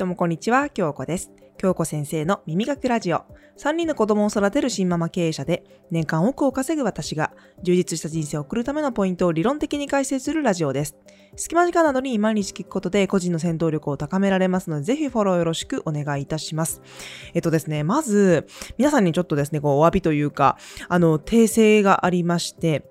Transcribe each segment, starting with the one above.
どうもこんにちは、京子です。京子先生の耳学ラジオ。3人の子供を育てる新ママ経営者で、年間億を稼ぐ私が、充実した人生を送るためのポイントを理論的に解説するラジオです。隙間時間などに毎日聞くことで個人の戦闘力を高められますので、ぜひフォローよろしくお願いいたします。えっとですね、まず、皆さんにちょっとですね、こう、お詫びというか、あの、訂正がありまして、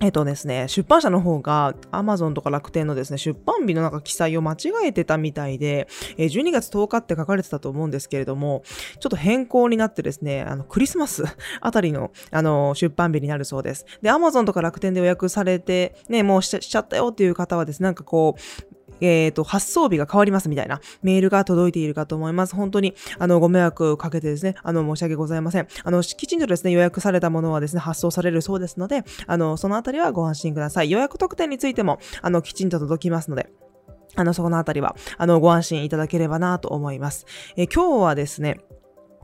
えっとですね、出版社の方が Amazon とか楽天のですね、出版日のなんか記載を間違えてたみたいで、12月10日って書かれてたと思うんですけれども、ちょっと変更になってですね、あの、クリスマス あたりの、あの、出版日になるそうです。で、Amazon とか楽天で予約されて、ね、もうしちゃったよっていう方はですね、なんかこう、えっ、ー、と、発送日が変わりますみたいなメールが届いているかと思います。本当に、あの、ご迷惑かけてですね、あの、申し訳ございません。あの、きちんとですね、予約されたものはですね、発送されるそうですので、あの、そのあたりはご安心ください。予約特典についても、あの、きちんと届きますので、あの、そこのあたりは、あの、ご安心いただければなと思います。え、今日はですね、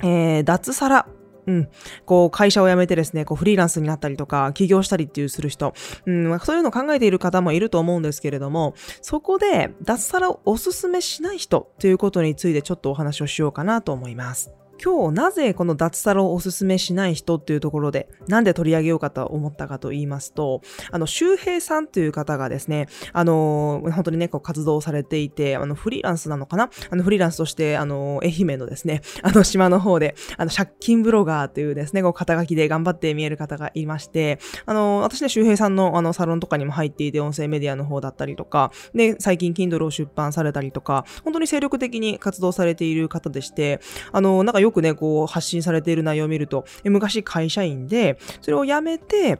えー、脱サラうん。こう、会社を辞めてですね、こう、フリーランスになったりとか、起業したりっていうする人、うん、そういうのを考えている方もいると思うんですけれども、そこで、脱サラをおすすめしない人ということについてちょっとお話をしようかなと思います。今日なぜこの脱サラをおすすめしない人っていうところで、なんで取り上げようかと思ったかと言いますと、あの、周平さんという方がですね、あの、本当にね、こう活動されていて、あの、フリーランスなのかな？あの、フリーランスとして、あの、愛媛のですね、あの、島の方で、あの、借金ブロガーというですね、こう、肩書きで頑張って見える方がいまして、あの、私ね、周平さんのあの、サロンとかにも入っていて、音声メディアの方だったりとか、で、最近 Kindle を出版されたりとか、本当に精力的に活動されている方でして、あの、なんかよくね、こう、発信されている内容を見ると、昔会社員で、それを辞めて、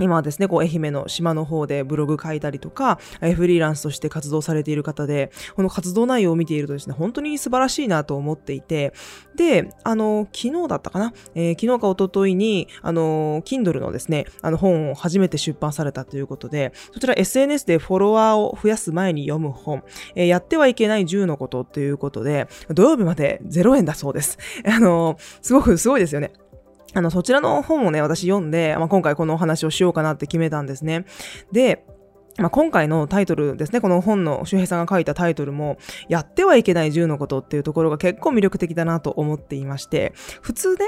今はですね、こう、愛媛の島の方でブログ書いたりとか、フリーランスとして活動されている方で、この活動内容を見ているとですね、本当に素晴らしいなと思っていて、で、あの、昨日だったかな、えー、昨日か一昨日に、あの、Kindle のですね、あの本を初めて出版されたということで、そちら SNS でフォロワーを増やす前に読む本、えー、やってはいけない10のことということで、土曜日まで0円だそうです。あの、すごくすごいですよね。あの、そちらの本をね、私読んで、まあ、今回このお話をしようかなって決めたんですね。で、まあ、今回のタイトルですね、この本の周平さんが書いたタイトルも、やってはいけない10のことっていうところが結構魅力的だなと思っていまして、普通ね、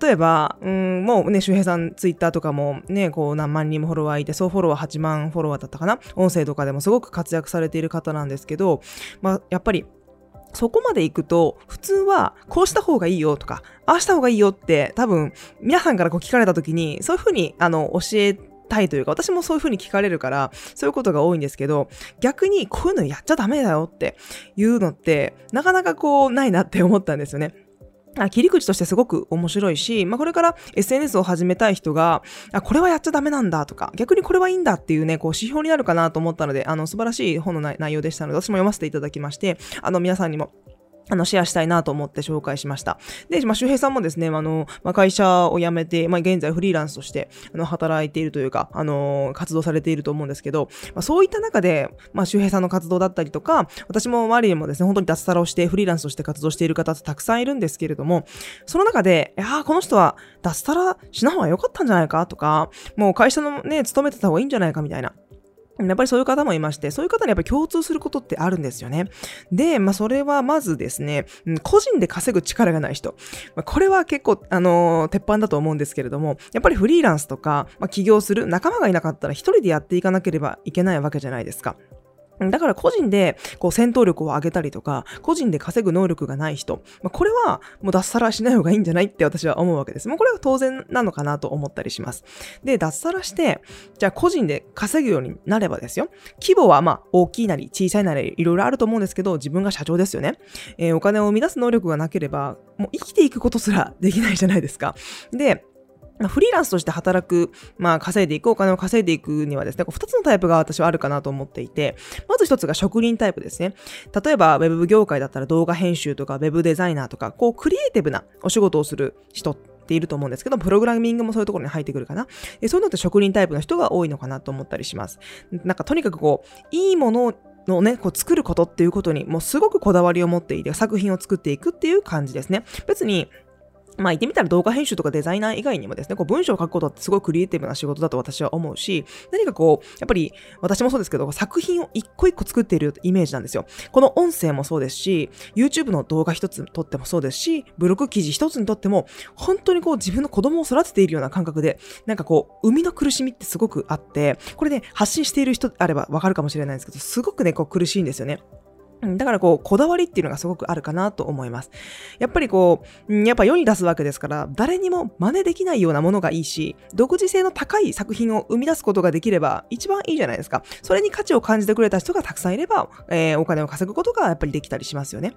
例えば、うん、もうね、周平さんツイッターとかもね、こう何万人もフォロワーいて、総フォロワー8万フォロワーだったかな？音声とかでもすごく活躍されている方なんですけど、まあ、やっぱり、そこまで行くと、普通は、こうした方がいいよとか、ああした方がいいよって、多分、皆さんからこう聞かれた時に、そういうふうに、あの、教えたいというか、私もそういうふうに聞かれるから、そういうことが多いんですけど、逆にこういうのやっちゃダメだよっていうのって、なかなかこう、ないなって思ったんですよね。あ切り口としてすごく面白いし、まあ、これから SNS を始めたい人が、あ、これはやっちゃダメなんだとか、逆にこれはいいんだっていうね、こう指標になるかなと思ったので、あの、素晴らしい本の内容でしたので、私も読ませていただきまして、あの、皆さんにもあの、シェアしたいなと思って紹介しました。で、まあ、周平さんもですね、あの、まあ、会社を辞めて、まあ、現在フリーランスとして、あの、働いているというか、あの、活動されていると思うんですけど、まあ、そういった中で、まあ、周平さんの活動だったりとか、私も周りにもですね、本当に脱サラをして、フリーランスとして活動している方ってたくさんいるんですけれども、その中で、いやこの人は脱サラしな方が良かったんじゃないかとか、もう会社のね、勤めてた方がいいんじゃないかみたいな。やっぱりそういう方もいまして、そういう方にやっぱり共通することってあるんですよね。で、まあそれはまずですね、個人で稼ぐ力がない人。まあ、これは結構、あのー、鉄板だと思うんですけれども、やっぱりフリーランスとか、まあ、起業する仲間がいなかったら一人でやっていかなければいけないわけじゃないですか。だから個人でこう戦闘力を上げたりとか、個人で稼ぐ能力がない人、まあ、これはもう脱サラしない方がいいんじゃないって私は思うわけです。もうこれは当然なのかなと思ったりします。で、脱サラして、じゃあ個人で稼ぐようになればですよ。規模はまあ大きいなり小さいなりいろいろあると思うんですけど、自分が社長ですよね。えー、お金を生み出す能力がなければ、もう生きていくことすらできないじゃないですか。で、フリーランスとして働く、まあ、稼いでいく、お金を稼いでいくにはですね、二つのタイプが私はあるかなと思っていて、まず一つが職人タイプですね。例えば、ウェブ業界だったら動画編集とか、ウェブデザイナーとか、こう、クリエイティブなお仕事をする人っていると思うんですけど、プログラミングもそういうところに入ってくるかな。そういうのって職人タイプの人が多いのかなと思ったりします。なんかとにかくこう、いいもののね、こう作ることっていうことにもうすごくこだわりを持っていて作品を作っていくっていう感じですね。別にまあ言ってみたら動画編集とかデザイナー以外にもですね、こう文章を書くことってすごいクリエイティブな仕事だと私は思うし、何かこう、やっぱり私もそうですけど、作品を一個一個作っているイメージなんですよ。この音声もそうですし、YouTube の動画一つとってもそうですし、ブログ記事一つにとっても、本当にこう自分の子供を育てているような感覚で、なんかこう、生みの苦しみってすごくあって、これね、発信している人あればわかるかもしれないんですけど、すごくね、こう苦しいんですよね。だからこう、こだわりっていうのがすごくあるかなと思います。やっぱりこう、やっぱ世に出すわけですから、誰にも真似できないようなものがいいし、独自性の高い作品を生み出すことができれば一番いいじゃないですか。それに価値を感じてくれた人がたくさんいれば、えー、お金を稼ぐことがやっぱりできたりしますよね。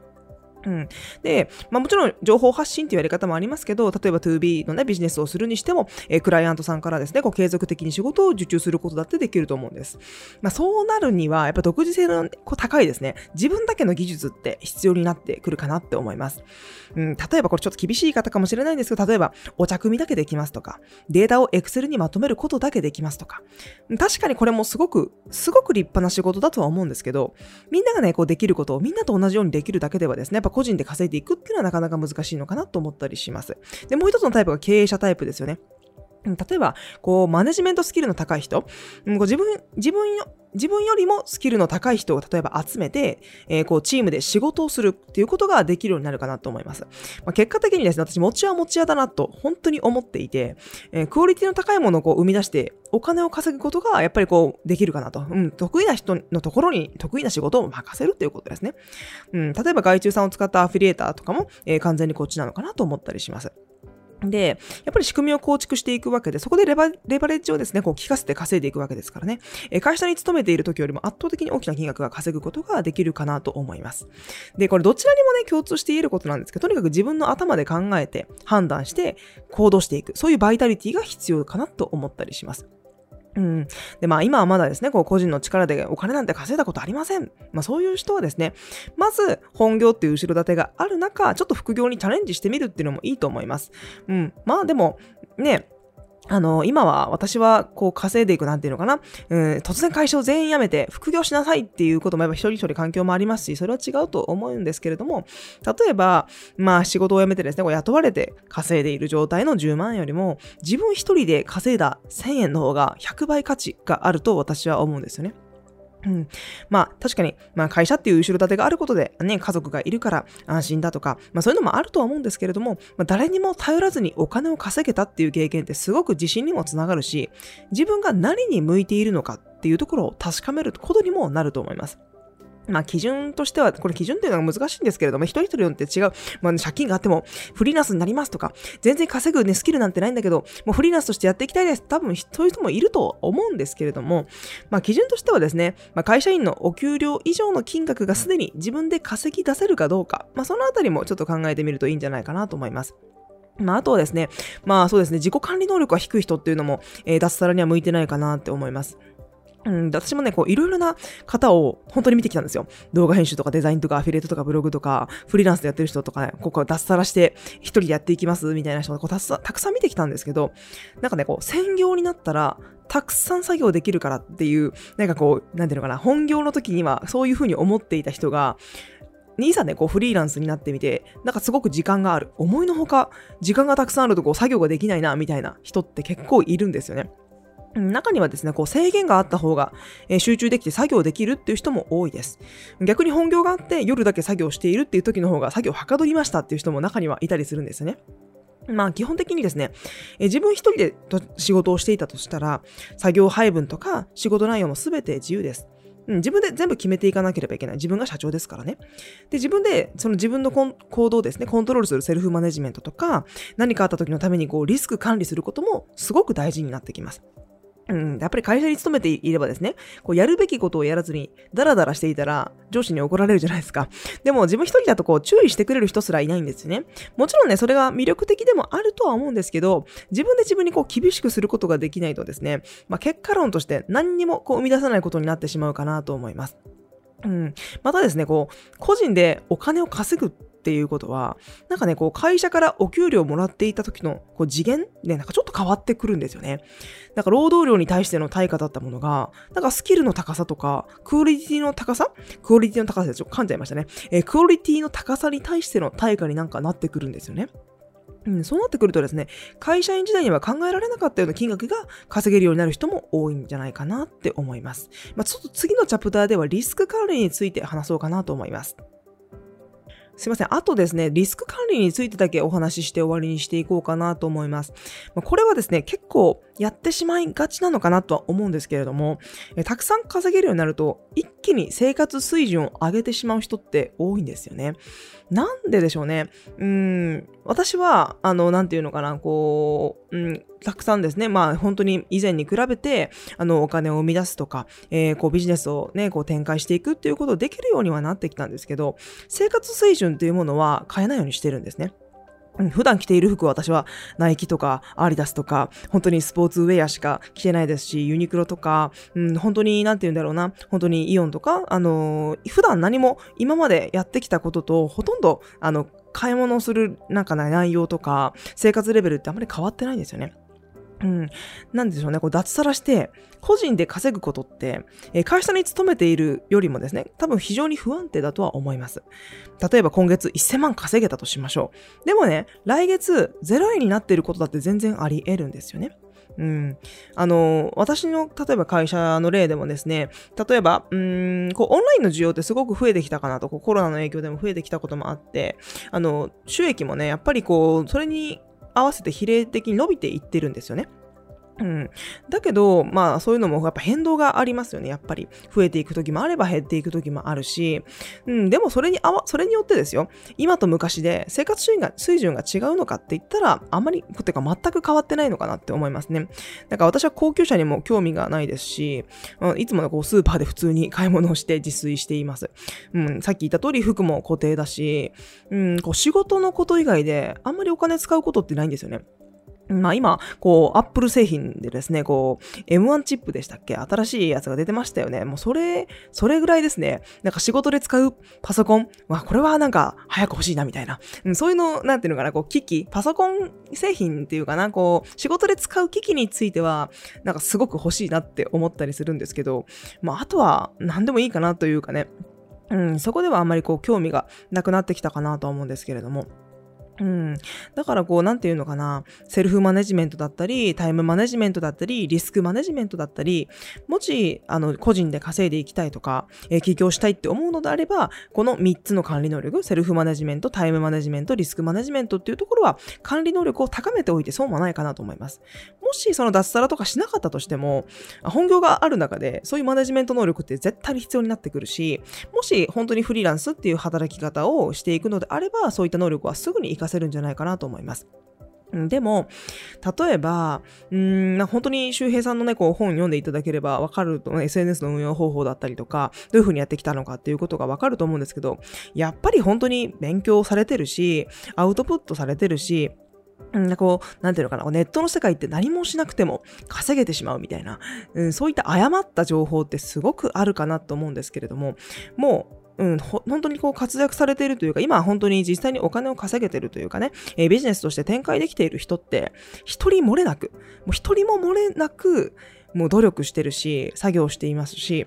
うん。で、まあもちろん情報発信っていうやり方もありますけど、例えば 2B のね、ビジネスをするにしても、えー、クライアントさんからですね、こう継続的に仕事を受注することだってできると思うんです。まあそうなるには、やっぱ独自性のこう高いですね、自分だけの技術って必要になってくるかなって思います。うん、例えばこれちょっと厳しい言い方かもしれないんですけど、例えばお茶組みだけできますとか、データを Excel にまとめることだけできますとか、確かにこれもすごく、すごく立派な仕事だとは思うんですけど、みんながね、こうできることをみんなと同じようにできるだけではですね、やっぱ個人で稼いでいくっていうのはなかなか難しいのかなと思ったりします。で、もう一つのタイプが経営者タイプですよね。例えば、こう、マネジメントスキルの高い人、うん、こう自分、自分、自分よりもスキルの高い人を例えば集めて、えー、こう、チームで仕事をするっていうことができるようになるかなと思います。まあ、結果的にですね、私、持ちは持ち屋だなと、本当に思っていて、えー、クオリティの高いものをこう、生み出して、お金を稼ぐことが、やっぱりこう、できるかなと。うん、得意な人のところに、得意な仕事を任せるっていうことですね。うん、例えば外注さんを使ったアフィリエーターとかも、えー、完全にこっちなのかなと思ったりします。で、やっぱり仕組みを構築していくわけで、そこでレバレバレッジをですね、こう効かせて稼いでいくわけですからね、え会社に勤めている時よりも圧倒的に大きな金額が稼ぐことができるかなと思います。で、これどちらにもね、共通して言えることなんですけど、とにかく自分の頭で考えて、判断して、行動していく。そういうバイタリティが必要かなと思ったりします。うん。で、まあ今はまだですね、こう個人の力でお金なんて稼いだことありません。まあそういう人はですね、まず本業っていう後ろ盾がある中、ちょっと副業にチャレンジしてみるっていうのもいいと思います。うん。まあでも、ね、あの、今は私はこう稼いでいくなんていうのかな、うん、突然会社を全員辞めて副業しなさいっていうこともやっぱ一人一人環境もありますし、それは違うと思うんですけれども、例えば、まあ仕事を辞めてですね、こう雇われて稼いでいる状態の10万円よりも、自分一人で稼いだ1000円の方が100倍価値があると私は思うんですよね。うん。まあ確かに、まあ会社っていう後ろ盾があることで、ね、家族がいるから安心だとか、まあそういうのもあるとは思うんですけれども、まあ、誰にも頼らずにお金を稼げたっていう経験ってすごく自信にもつながるし、自分が何に向いているのかっていうところを確かめることにもなると思います。まあ基準としては、これ基準っていうのが難しいんですけれども、一人一人によって違う。まあ、借金があっても、フリーランスになりますとか、全然稼ぐね、スキルなんてないんだけど、もうフリーランスとしてやっていきたいです。多分、そういう人もいると思うんですけれども、まあ基準としてはですね、まあ会社員のお給料以上の金額がすでに自分で稼ぎ出せるかどうか、まあそのあたりもちょっと考えてみるといいんじゃないかなと思います。まあ、あとはですね、まあそうですね、自己管理能力が低い人っていうのも、えー、脱サラには向いてないかなって思います。うん、私もね、こう、いろいろな方を本当に見てきたんですよ。動画編集とかデザインとかアフィリエイトとかブログとか、フリーランスでやってる人とかね、ここ脱サラして一人でやっていきますみたいな人がこうたくさん見てきたんですけど、なんかね、こう、専業になったら、たくさん作業できるからっていう、なんかこう、なんていうのかな、本業の時にはそういう風に思っていた人が、いざね、こうフリーランスになってみて、なんかすごく時間がある。思いのほか、時間がたくさんあるとこう作業ができないな、みたいな人って結構いるんですよね。中にはですね、こう制限があった方が、え、集中できて作業できるっていう人も多いです。逆に本業があって夜だけ作業しているっていう時の方が作業はかどりましたっていう人も中にはいたりするんですね。まあ基本的にですね、え、自分一人で仕事をしていたとしたら、作業配分とか仕事内容も全て自由です。うん、自分で全部決めていかなければいけない。自分が社長ですからね。で、自分で、その自分の行動ですね、コントロールするセルフマネジメントとか、何かあった時のためにこうリスク管理することもすごく大事になってきます。うん、やっぱり会社に勤めていればですね、こうやるべきことをやらずに、ダラダラしていたら、上司に怒られるじゃないですか。でも自分一人だとこう注意してくれる人すらいないんですよね。もちろんね、それが魅力的でもあるとは思うんですけど、自分で自分にこう厳しくすることができないとですね、まあ、結果論として何にもこう生み出さないことになってしまうかなと思います。うん。またですね、こう、個人でお金を稼ぐていうことは、なんかね、こう会社からお給料をもらっていた時のこう次元で、なんかちょっと変わってくるんですよね。なんか労働量に対しての対価だったものが、なんかスキルの高さとか、クオリティの高さクオリティの高さでちょっと噛んじゃいましたね。えー、クオリティの高さに対しての対価になんかなってくるんですよね。うん、そうなってくるとですね、会社員時代には考えられなかったような金額が稼げるようになる人も多いんじゃないかなって思います。まあ、ちょっと次のチャプターではリスク管理について話そうかなと思います。すいません。あとですね、リスク管理についてだけお話しして終わりにしていこうかなと思います。これはですね、結構やってしまいがちなのかなとは思うんですけれども、たくさん稼げるようになると、一気に生活水準を上げてしまう人って多いんですよね。なんででしょうね。うん、私は、あの、なんていうのかな、こう、うん、たくさんですね、まあ本当に以前に比べて、あの、お金を生み出すとか、えー、こうビジネスをね、こう展開していくっていうことをできるようにはなってきたんですけど、生活水準っていうものは変えないようにしてるんですね。普段着ている服は私はナイキとかアリダスとか本当にスポーツウェアしか着てないですしユニクロとか、うん、本当になんて言うんだろうな本当にイオンとかあのー、普段何も今までやってきたこととほとんどあの買い物をするなんか内容とか生活レベルってあまり変わってないんですよね。うん。なんでしょうね。こう脱サラして、個人で稼ぐことって、え、会社に勤めているよりもですね、多分非常に不安定だとは思います。例えば今月1000万稼げたとしましょう。でもね、来月0円になっていることだって全然あり得るんですよね。うん。あの、私の、例えば会社の例でもですね、例えば、うん、こう、オンラインの需要ってすごく増えてきたかなと、こうコロナの影響でも増えてきたこともあって、あの、収益もね、やっぱりこう、それに合わせて比例的に伸びていってるんですよね。うん。だけど、まあそういうのもやっぱ変動がありますよね。やっぱり増えていく時もあれば減っていく時もあるし、うん、でもそれにあわ、それによってですよ、今と昔で生活水準が水準が違うのかって言ったら、あまり、てか全く変わってないのかなって思いますね。だから私は高級車にも興味がないですし、うんいつものこうスーパーで普通に買い物をして自炊しています。うん、さっき言った通り服も固定だし、うん、こう仕事のこと以外であんまりお金使うことってないんですよね。まあ今、こう、アップル製品でですね、こう、M1 チップでしたっけ？新しいやつが出てましたよね。もうそれ、それぐらいですね。なんか仕事で使うパソコン、まあこれはなんか早く欲しいなみたいな。うん、そういうの、なんていうのかな、こう、機器、パソコン製品っていうかな、こう、仕事で使う機器については、なんかすごく欲しいなって思ったりするんですけど、まああとは何でもいいかなというかね。うん、そこではあんまりこう興味がなくなってきたかなと思うんですけれども。うん。だからこう、なんていうのかな、セルフマネジメントだったり、タイムマネジメントだったり、リスクマネジメントだったり、もし、あの、個人で稼いでいきたいとか、えー、起業したいって思うのであれば、この3つの管理能力、セルフマネジメント、タイムマネジメント、リスクマネジメントっていうところは、管理能力を高めておいて損はないかなと思います。もし、その脱サラとかしなかったとしても、本業がある中で、そういうマネジメント能力って絶対に必要になってくるし、もし、本当にフリーランスっていう働き方をしていくのであれば、そういった能力はすぐに活かせるんじゃないかなと思います。でも、例えば、うん、本当に周平さんのね、こう本読んでいただければわかると、SNS の運用方法だったりとか、どういうふうにやってきたのかっていうことがわかると思うんですけど、やっぱり本当に勉強されてるし、アウトプットされてるし、うん、こう、なんていうのかな、ネットの世界って何もしなくても稼げてしまうみたいな、うん、そういった誤った情報ってすごくあるかなと思うんですけれども、もう、うん、本当にこう活躍されているというか、今本当に実際にお金を稼げているというかね、えー、ビジネスとして展開できている人って、一人漏れなく、もう一人も漏れなく、もう努力してるし、作業していますし、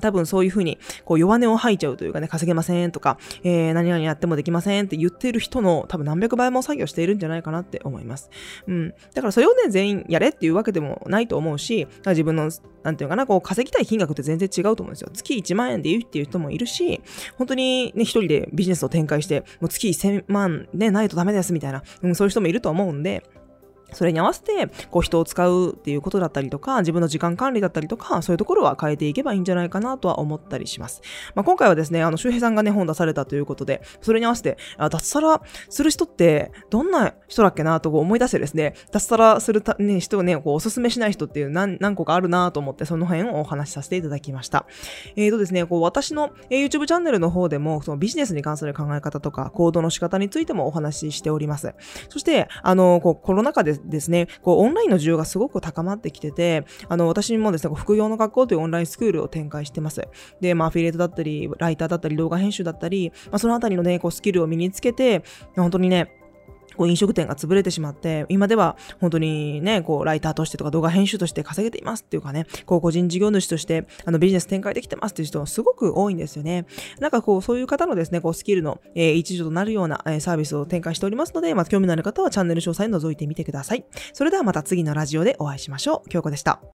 多分そういうふうに、こう弱音を吐いちゃうというかね、稼げませんとか、えー、何々やってもできませんって言ってる人の多分何百倍も作業しているんじゃないかなって思います。うん。だからそれをね、全員やれっていうわけでもないと思うし、自分の、なんていうかな、こう稼ぎたい金額って全然違うと思うんですよ。月1万円でいいっていう人もいるし、本当にね、一人でビジネスを展開して、もう月1000万ね、ないとダメですみたいな、うん、そういう人もいると思うんで、それに合わせて、こう人を使うっていうことだったりとか、自分の時間管理だったりとか、そういうところは変えていけばいいんじゃないかなとは思ったりします。まあ、今回はですね、あの、周平さんがね、本出されたということで、それに合わせて、あ脱サラする人って、どんな人だっけなと思い出してですね、脱サラするた、ね、人をね、こう、おすすめしない人っていう何、何個かあるなと思って、その辺をお話しさせていただきました。えーとですね、こう、私の YouTube チャンネルの方でも、そのビジネスに関する考え方とか、行動の仕方についてもお話ししております。そして、あの、こう、コロナ禍でですね、こう、オンラインの需要がすごく高まってきてて、あの、私もですね、副業の学校というオンラインスクールを展開してます。で、まあ、アフィリエイトだったり、ライターだったり、動画編集だったり、まあ、そのあたりのね、こう、スキルを身につけて、本当にね、こう飲食店が潰れてしまって、今では本当にね、こうライターとしてとか動画編集として稼げていますっていうかね、こう個人事業主としてあのビジネス展開できてますっていう人すごく多いんですよね。なんかこうそういう方のですね、こうスキルの、えー、一助となるような、えー、サービスを展開しておりますので、まあ興味のある方はチャンネル詳細に覗いてみてください。それではまた次のラジオでお会いしましょう。京子でした。